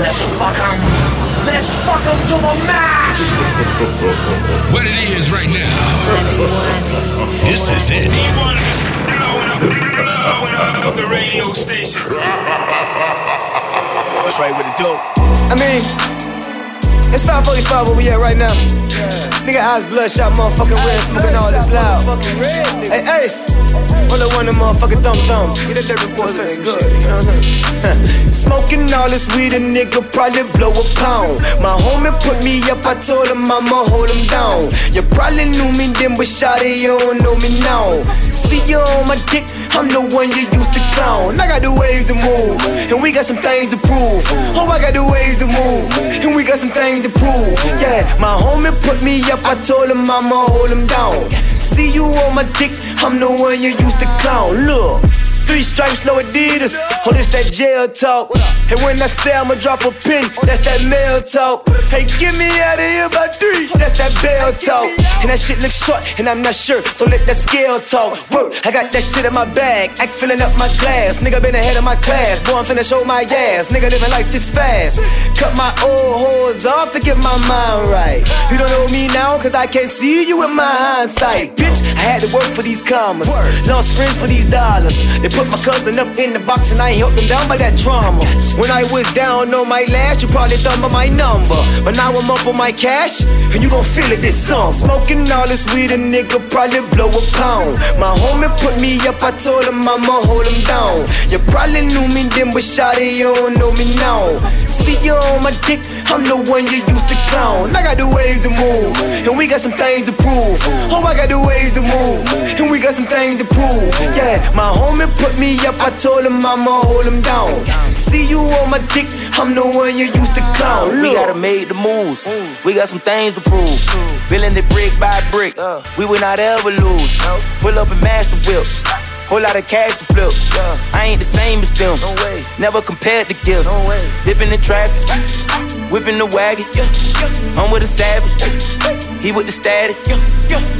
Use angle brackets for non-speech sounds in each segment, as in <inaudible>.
let's fuck fuck 'em. Let's fuck fuck 'em to the max. <laughs> What it is right now. This is it. E1 is blowing up, blowing up the radio station. Trey with the dope. I mean, it's 545 where we at right now. Nigga eyes bloodshot, motherfucking red, smoking all this loud. Hey, Ace, of them motherfucking thumb thumbs. Get that dirt report face good, you know what I'm saying? <laughs> Smoking all this weed, a nigga probably blow a pound. My homie put me up, I told him I'ma hold him down. You probably knew me then, but shawty, you don't know me now. See you on my dick, I'm the one you used to clown. I got the ways to move, and we got some things to prove. Oh, I got the ways to move, and we got some things to prove. Yeah, my homie put me up, I told him I'ma hold him down. See you on my dick, I'm the one you used to clown. Look. Three stripes, no Adidas. Oh, this that jail talk. And when I say I'ma drop a pin, that's that mail talk. Hey, get me out of here by three. That's that bell talk. And that shit looks short, and I'm not sure. So let that scale talk. Work, I got that shit in my bag. Act filling up my glass. Nigga been ahead of my class. Boy, I'm finna show my ass. Nigga living life this fast. Cut my old hoes off to get my mind right. You don't know me now, cause I can't see you in my hindsight. Bitch, I had to work for these commas. Lost friends for these dollars. They put my cousin up in the box and I ain't helped them down by that drama. When I was down on my last, you probably thought about my number. But now I'm up on my cash, and you gon' feel it this summer. Smoking all this weed, a nigga probably blow a pound. My homie put me up, I told him I'ma hold him down. You probably knew me then, but shawty, you don't know me now. See you on my dick, I'm the one you used to clown. I got the ways to move, and we got some things to prove. Oh, I got the ways to move, and we got some things to prove. Yeah, my homie put me up, I told him I'ma hold him down. See you on my dick, I'm the one you used to clown. We gotta make the moves. We got some things to prove. Building it brick by brick. We will not ever lose. Pull up and master whips. Whole lot of cash to flip. I ain't the same as them. Never compared to gifts. Dipping the traffic. Whipping the wagon. I'm with a savage. He with the static.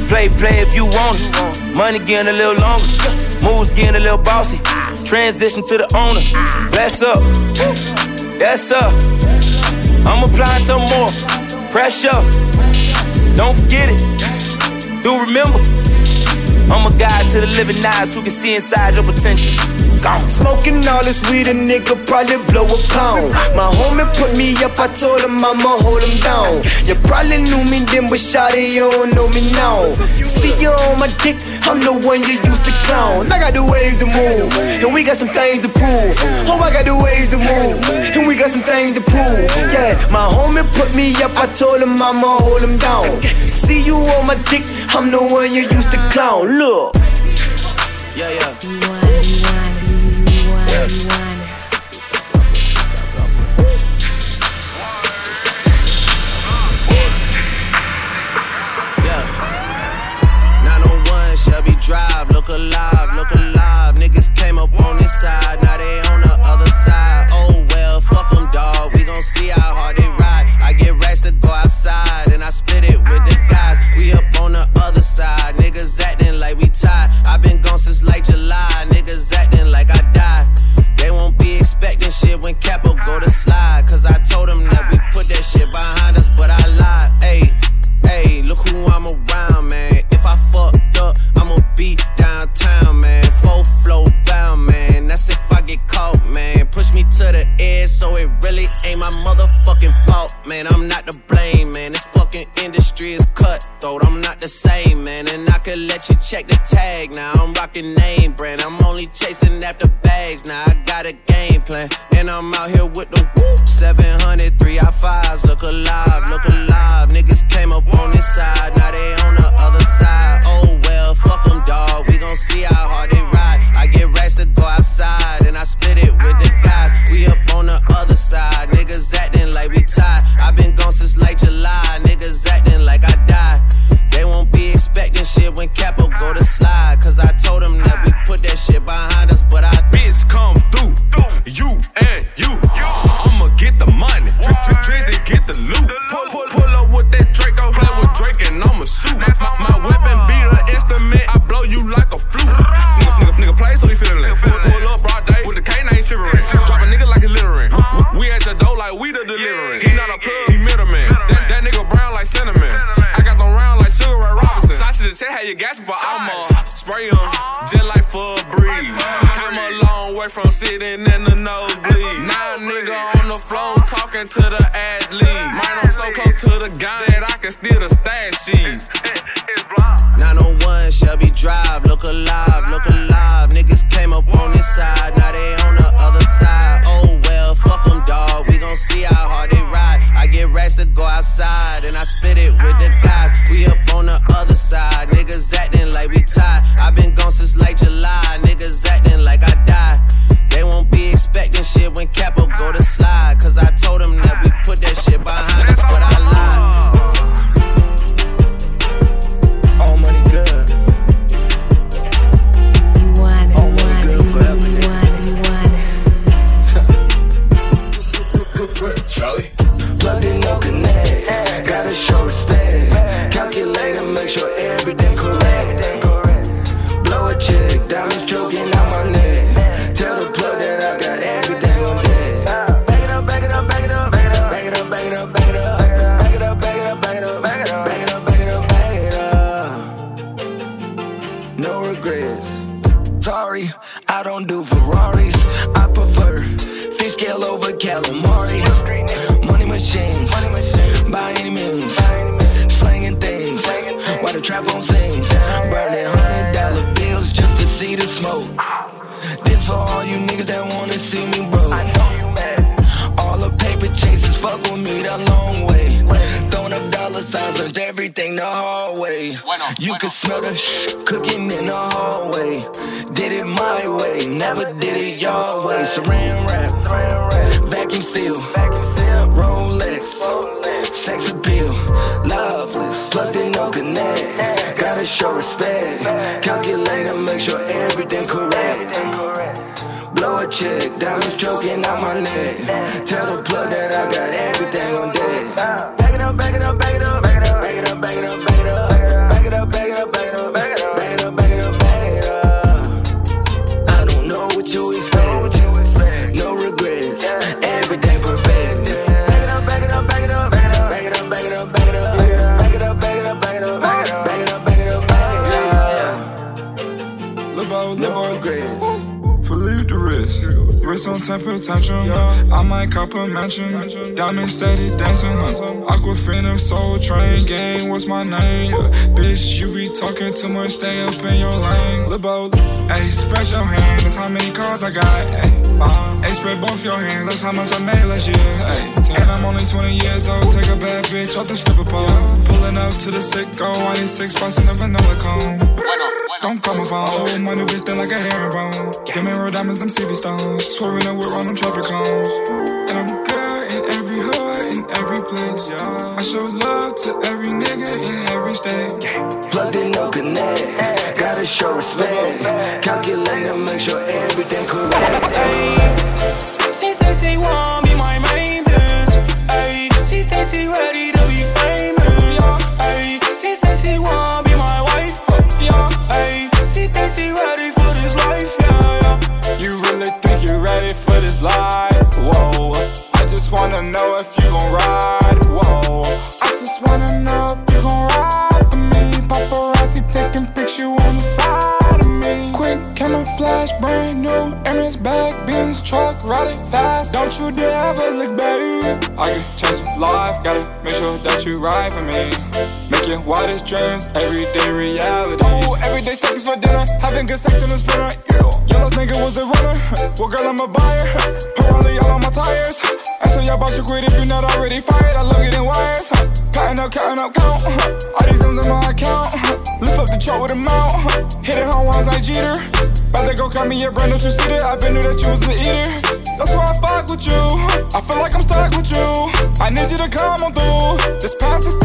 Play, play if you want it. Money getting a little longer. Moves getting a little bossy. Transition to the owner. Bless up. Yes, sir. I'm applying some more pressure. Don't forget it. Do remember, I'm a guide to the living eyes who can see inside your potential. Gone. Smoking all this weed, a nigga probably blow a pound. My homie put me up, I told him I'ma hold him down. You probably knew me then, but shawty, you don't know me now. See you on my dick, I'm the one you used to clown. I got the ways to move, and we got some things to prove. Oh, I got the ways to move, and we got some things to prove. Yeah, my homie put me up, I told him I'ma hold him down. See you on my dick, I'm the one you used to clown. Look. Yeah, yeah. Yeah. 901 Shelby Drive, look alive, look alive. Niggas came up on this side, now they on the other side. Oh well, fuck them, dawg. We gon' see how hard blame, man. This fucking industry is cutthroat. I'm not the same, man. And I could let you check the tag now. I'm rocking name brand. I'm only chasing after bags now. I got a game plan. And I'm out here with the whoop. 700, 3 I 5s. Look alive, look alive. Niggas came up on this side. Now they on the other side. Oh well, fuck them, dawg. We gon' see how hard they ride. I get racks to go outside. And I split it with the guys. We up on the other side. Niggas acting like we tied. i been gone since like July. He middleman. That, that nigga brown like cinnamon. I got them round like Sugar Ray oh, Robinson. Sausage to tell how you gas before I'ma spray him just like for a breeze. Came a long way from sitting in the nosebleed. Now a nigga on the floor talking to the athlete. Man, I'm so close to the gun that I can steal the stash sheets. 901 Shelby Drive, look alive, look alive. Niggas came up on this side, now they on the other side. Oh well, fuck them, dawg. We gon' see how hard to go outside, and I spit it with the guys. We up on the other side, niggas acting like we tied. i been gone since like July, way. Throwing up dollar signs on everything the hard way. You can smell the sh- cooking in the hallway. Did it my way, never did it your way. Saran wrap, vacuum seal, Rolex, sex appeal, loveless, plugged in, no connect. Gotta show respect, calculate and make sure everything correct. Blow a check, diamonds choking out my neck. Tell the plug that I got everything on deck. Back it up, back it up, back it up, back it up, back it up, back it up, wrist. Wrist on temper tantrum. I might cop a mansion. Diamond steady dancing. Aquafina, Soul Train Gang, what's my name? Bitch, you be talking too much, stay up in your lane. Libo, hey, spread your hands, that's how many cards I got. Hey, uh, hey, spread both your hands, that's how much I made last year. Hey, and I'm only 20 years old, take a bad bitch off the stripper pole. Pulling up to the sick sicko, I need six spots in a vanilla cone. Don't call my phone. My new bitch thin like a herringbone. Give me real diamonds, them CV stones. Swerving the whip on them traffic cones. And I'm good in every hood, in every place. I show love to every nigga in every state. Plugged in, no connect. Gotta show respect. Calculate and make sure everything correct. She said she want be my main bitch. Ayy, she think she ready that you ride for me. Make your wildest dreams everyday reality. Oh, everyday seconds for dinner, having good sex in the. Your last nigga was a runner. Well, girl, I'm a buyer. Pirelli all on my tires. After your boss, you quit if you're not already fired. I love getting wires. Counting up, counting up, count. All these M's in my account. Lift up the chart with a mount. Hit it home ones like Jeter. About to go cut me a brand new two seater. I been knew that you was an eater. That's why I fuck with you. I feel like I'm stuck with you. I need you to come on through. This past is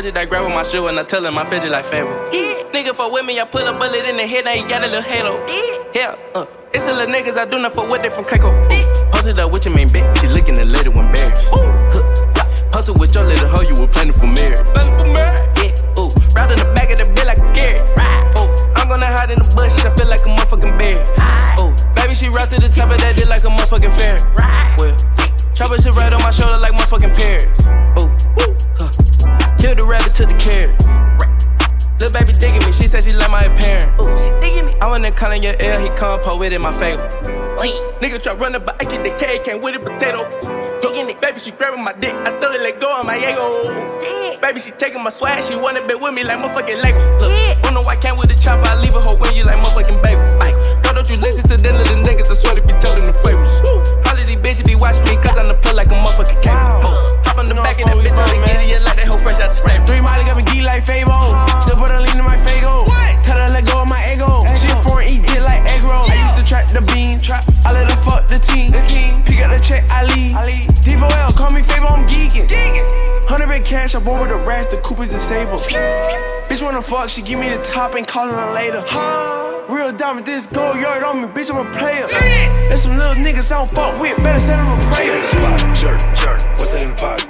frigid, I grab with my shoe and I tell him I fidget like fable. Nigga, fuck with me, I pull a bullet in the head, now he got a little halo. Yeah, uh, it's a little niggas, I do not fuck with it from Keiko. Posted up with your main bitch, she looking a little embarrassed. Yeah, Hustle with your little hoe, you were planning for marriage. Planning for marriage? Yeah, ooh, right in the back of the bill like a carrot. Oh, I'm gonna hide in the bush, I feel like a motherfucking bear. Oh, baby, she right to the top of that dick like a motherfucking ferret. Digging me, she said she like my appearance. Ooh, she digging me. I wanna call in your ear, he come pour with in my favor. Nigga try running, but I get the K, can't with it potato. Look, baby, she grabbing my dick, I thought it let go of my ego. Baby, she taking my swag, she wanna be with me like motherfucking Legos. Look, don't know why can't with the chopper, I leave a hoe when you like motherfucking bagels. Like, girl, don't you listen to them little niggas, I swear to be telling the fables. All of these bitches be watching me, cause I'm the plug like a motherfucking cable. Oh, hop on the back of that bitch, fresh out the stable. Three Molly got me geek like Fabo. Still put a lean in my Fago. Tell her let go of my ego. She a foreign eat dick like egg roll. I used to trap the bean. Trap. I let her fuck the team. Pick up the check, I leave. Devo L, call me Fabo, I'm geeking. Hundred big cash, I bought with a rash, the coupe is disabled. Bitch wanna fuck, she give me the top, ain't calling her later. Real diamond, this gold yard on me, bitch, I'm a player. There's some little niggas I don't fuck with, better send them a prayer. Spot, jerk, jerk. What's in the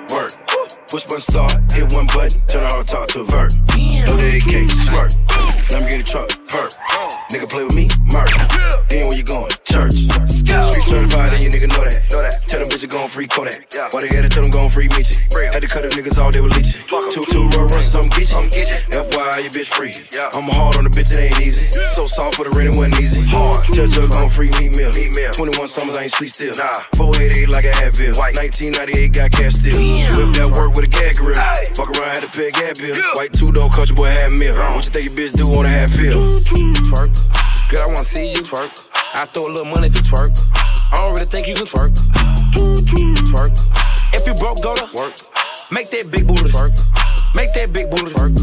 start, hit one button, turn on talk to vert. 21 summers, I ain't sleep still. 488 like a Advil. 1998, got cash still. Whip that work with a gag grill. Fuck around, had to pay a gas bill. White two door, country boy, half meal. What you think your bitch do on a half pill? Twerk. Girl, I wanna see you twerk. I throw a little money to twerk. I don't really think you can twerk. Twerk. If you broke, go to work. Make that big booty twerk. Make that big booty twerk.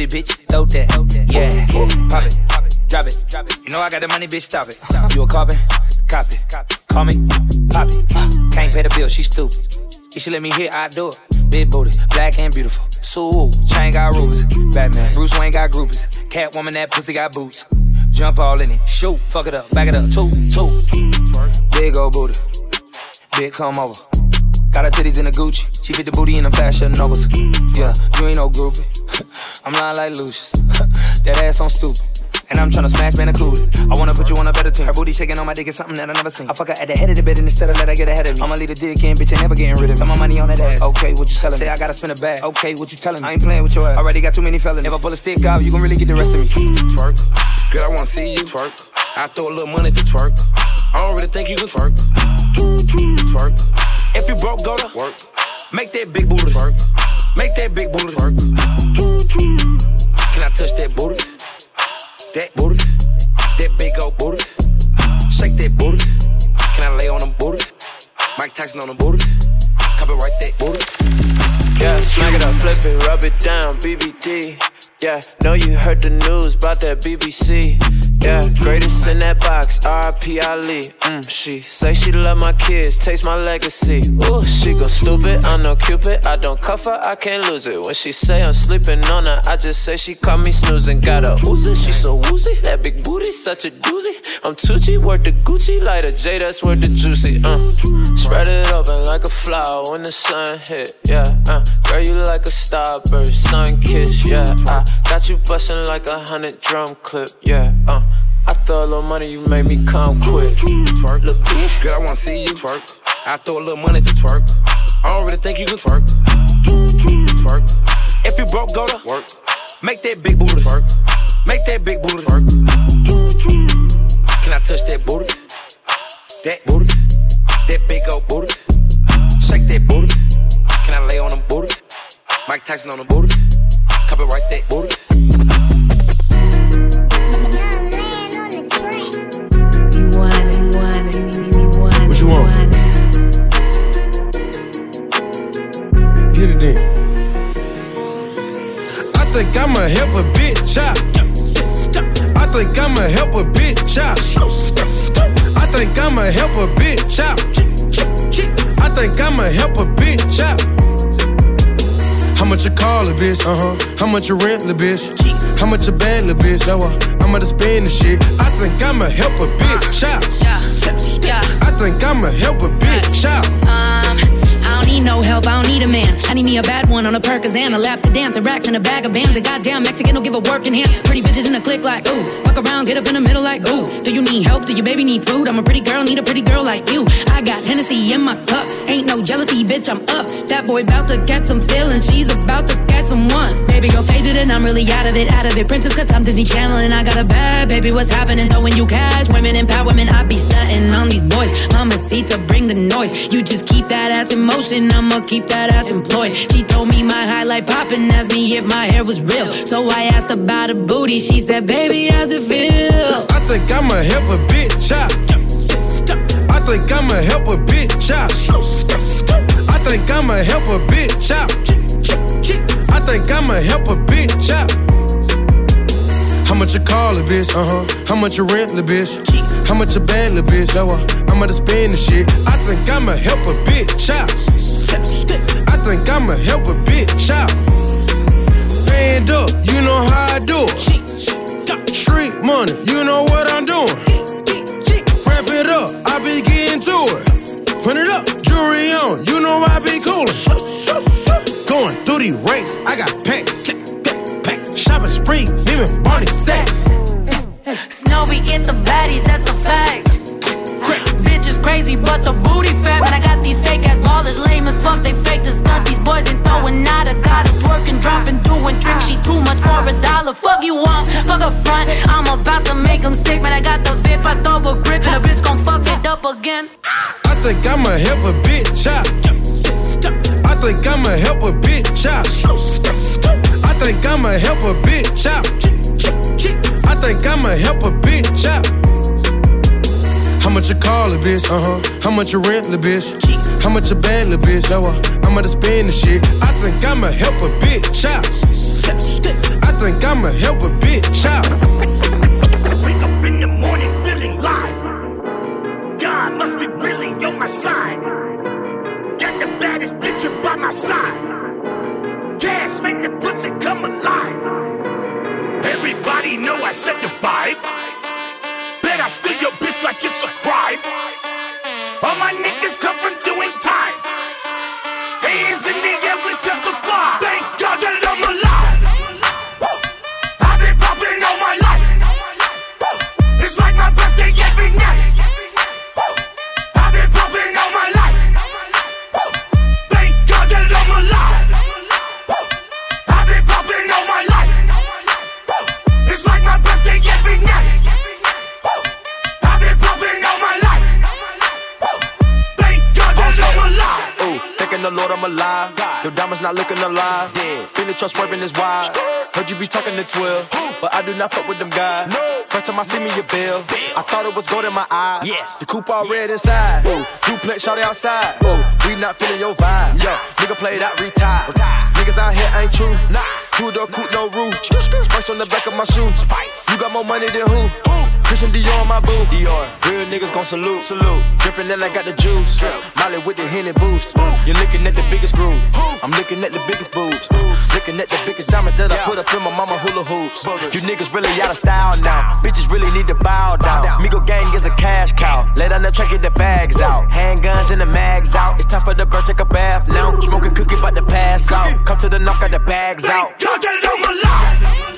Little bitty bitch, throw that, yeah, pop it, drop it, you know I got the money, bitch, stop it. You a carbon, copy, call me, pop it. Can't pay the bill, she stupid. If she let me hit, I do it. Big booty, black and beautiful. Sue, chain got rubies. Batman, Bruce Wayne got groupies. Catwoman, that pussy got boots. Jump all in it, shoot, fuck it up, back it up, two, two. Big old booty, big come over. Got her titties in a Gucci. She fit the booty in them fashion novas. Yeah, you ain't no groupie. <laughs> I'm lying like Lucius. <laughs> that ass on stupid. And I'm tryna smash Bandicoot. I wanna put you on a better team. Her booty shaking on my dick is something that I never seen. I fuck her at the head of the bed and instead of let her get ahead of me. I'ma leave the dick in, bitch, ain't never getting rid of me. Put my money on that ass. Okay, what you telling me? Say I gotta spin a bag. Okay, what you telling me? I ain't playing with your ass. Already got too many felonies. If I pull a stick out, you gon' really get the rest of me. Twerk. Girl, I wanna see you twerk. I throw a little money if you twerk. I don't really think you can twerk. Twerk. If you broke, go to work. Make that big booty twerk. Make that big booty twerk. Can I touch that booty? That booty. That big old booty. Shake that booty. Can I lay on them booty? Mike Tyson on them booty. Copyright that booty. Yeah, smack it up, flip it, rub it down, BBD. Yeah, know you heard the news about that BBC. Yeah, greatest in that box, RIP Ali. Mm, she say she love my kids, taste my legacy. Ooh, she go stupid, I'm no Cupid. I don't cuff her, I can't lose it. When she say I'm sleeping on her, I just say she caught me snoozing. Got a Uzi, she so woozy. That big booty, such a doozy. I'm Tucci, worth the Gucci, like a J, that's worth the juicy. Uh, spread it open like a flower when the sun hit. Yeah, uh, girl, you like a starburst, sun kiss. Yeah, I got you bustin' like a hundred drum clip. Yeah, uh. I throw a little money, you make me come quick. Twerk. Look. Girl, I wanna see you twerk. I throw a little money to twerk. I don't really think you can twerk. Twerk. If you broke, go to work. Make that big booty twerk. Make that big booty twerk. Can I touch that booty? That booty. That big old booty. Shake that booty. Can I lay on them booty? Mike Tyson on the booty. Copyright that booty. Think I'ma help a bitch out. I think I'ma help a bitch out. I think I'ma help a bitch out. I think I'ma help a bitch out. How much you call a bitch? Uh huh. How much you rent the bitch? How much you band the bitch? What? I'ma spend the shit. I think I'ma help a bitch out. I think I'ma help a bitch out. Need no help, I don't need a man. I need me a bad one on a Percocet, a lap to dance, a racks and a bag of bands. A goddamn Mexican don't give a working hand. Pretty bitches in a click like ooh. Fuck around, get up in the middle like ooh. Do you need help? Do your baby need food? I'm a pretty girl, need a pretty girl like you. I got Hennessy in my cup, ain't no jealousy, bitch. I'm up. That boy bout to catch some feelings, she's about to catch some ones. Baby girl faded and I'm really out of it, out of it. Princess cause I'm Disney Channel and I got a bad baby. What's happening? When you cash women empower women, I be stunting on these boys. Mama to bring the noise. You just keep that ass in motion, I'ma keep that ass employed. She told me my highlight poppin', asked me if my hair was real. So I asked about a booty, she said, baby, how's it feel? I think I'ma help a bitch out. I think I'ma help a bitch out. I think I'ma help a bitch out. I think I'ma help a bitch out. How much you call a bitch? Uh huh. How much you rent the bitch? How much you band the bitch? What? I'ma to spend the shit. I think I'ma help a bitch out. I think I'ma help a bitch out. Stand up, you know how I do it. Street money, you know what I'm doing. Wrap it up, I be getting to it. Print it up, jewelry on, you know I be coolin'. Going through these rates, I got packs. Shopping spree, beaming Barney sex. Snowy get the baddies, that's a fact. Bitch is crazy, but the booty fat. Man, I got these fake ass ballers, lame as fuck. They fake stunts. These boys ain't throwing nada. Got it twerking, dropping, doing tricks. She too much for a dollar. Fuck you want, fuck a front. I'm about to make them sick, man. I got the VIP, I throw a grip, and a bitch gon' fuck it up again. I think I'ma help a bitch out. I think I'ma help a bitch out. I think I'ma help a bitch out. I think I'ma help a bitch out. How much you call a bitch? Uh huh. How much you rent, little bitch? How much you bad, little bitch? Yo, uh, I'ma spend the shit. I think I'ma help a bitch out. I think I'ma help a bitch out. Wake up in the morning feeling live. God must be really on my side. Got the baddest bitch by my side. Gas make the pussy come alive. Everybody know I set the vibe. Trust swerving is wide. Heard you be talking to 12, but I do not fuck with them guys. First time I see me a bill, I thought it was gold in my eye. Yes, the coupe all red inside. Ooh, duplex shot outside. Ooh, we not feeling your vibe. Yo, nigga play that retire. Niggas out here ain't true. Nah, two door coupe no roof. Spice on the back of my shoe. Spice, you got more money than who? Christian Dior on my boo. Dior, real niggas gon' salute. Salute, drippin' and I got the juice. Molly with the Henny boost. You're looking at the biggest groove. I'm looking at the biggest boobs. Looking at the biggest diamond that I put up in my mama hula hoops. You niggas really out of style now. Bitches really need to bow down. Migo gang is a cash cow. Lay down the track, get the bags out. Handguns and the mags out. It's time for the bird, take a bath now. Smoking cookie, about to pass out. Come to the knock, got the bags out. God that I'm alive. Woo.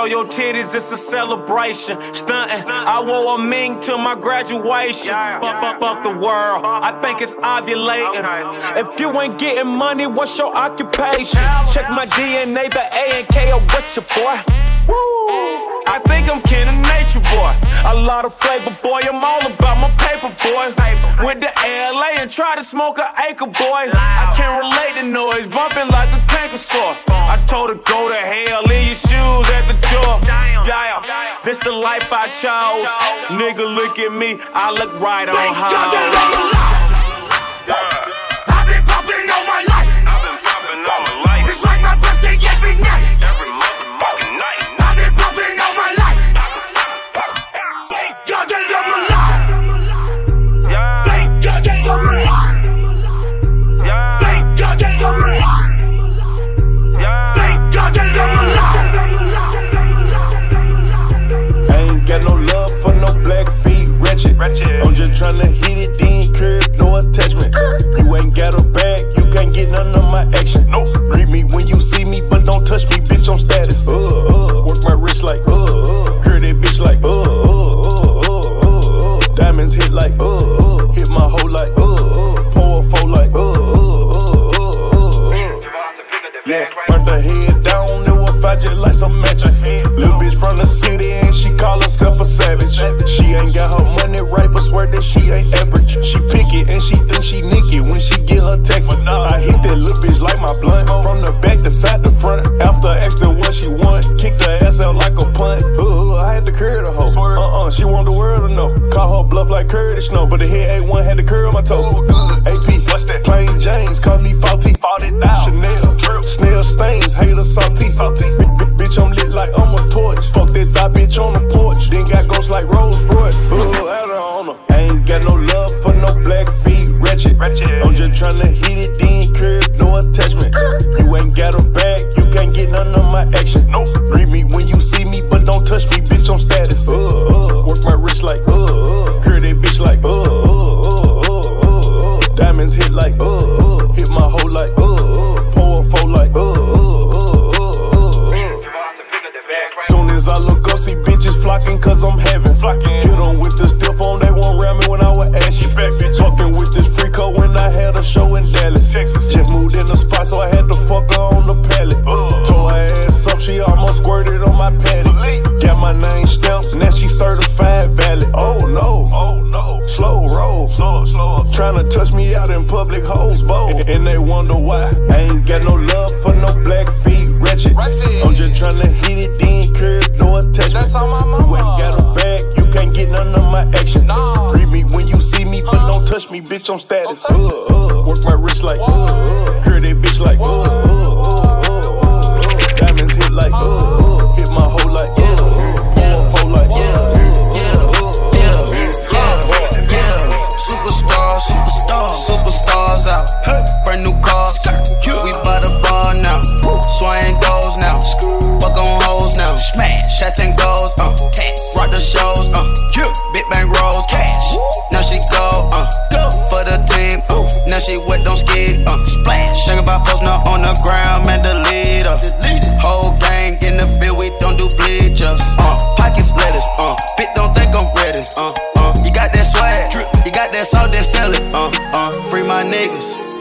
Show your titties, it's a celebration. Stuntin', I wore a mink to my graduation. Fuck, fuck, fuck the world, I think it's ovulating. If you ain't getting money, what's your occupation? Check my DNA, the A and K are with your boy. Woo. I think I'm kin of nature, boy. A lot of flavor, boy. I'm all about my paper, boy. Went to LA and tried to smoke an acre, boy. I can't relate to noise, bumping like a tanker store. I told her go to hell, leave your shoes at the door. Yeah, this the life I chose. Nigga, look at me, I look right on God like Curtis Snow, but the head A1 had to curl my toe. AP, what's that? Plain James, call me faulty. Faulty down. Chanel, snail stains, hater salty. salty. Bitch, I'm lit like I'm a torch. Fuck that thigh bitch on the porch. Then got ghosts like Rolls Royce. Uh, her. I ain't got no love for no black feet, wretched. I'm just tryna hit it, then curve, no attachment. You ain't got a bag, you can't get none of my action.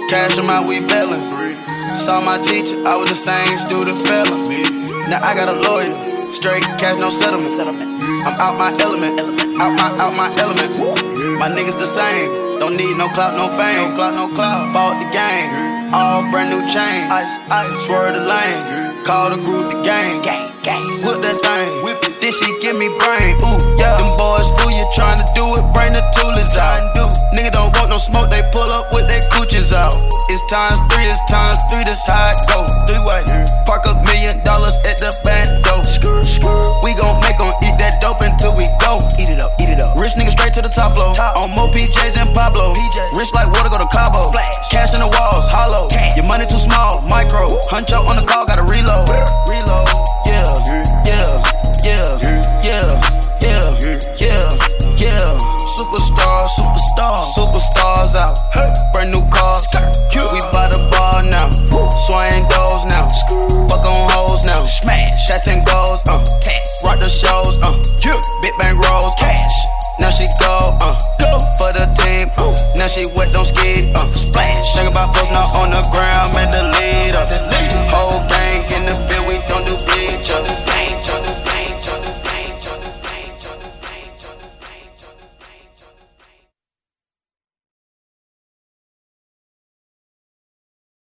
Cash in my we bellin'. Saw my teacher, I was the same student fella. Now I got a lawyer, straight cash, no settlement. I'm out my element, out my out my element. My niggas the same, don't need no clout, no fame, no clout, no clout. Bought the game, all brand new chain. Ice, ice, swerve the lane, call the group the gang, gang, gang. Whip that thing, whip it. Then she give me brain, ooh yeah. Them boys fool you tryna do it, bring the toolers out. Nigga don't want no smoke, they pull up with their cooches out. It's times three, it's times three, that's how it go. Three way, park a million dollars at the bank door.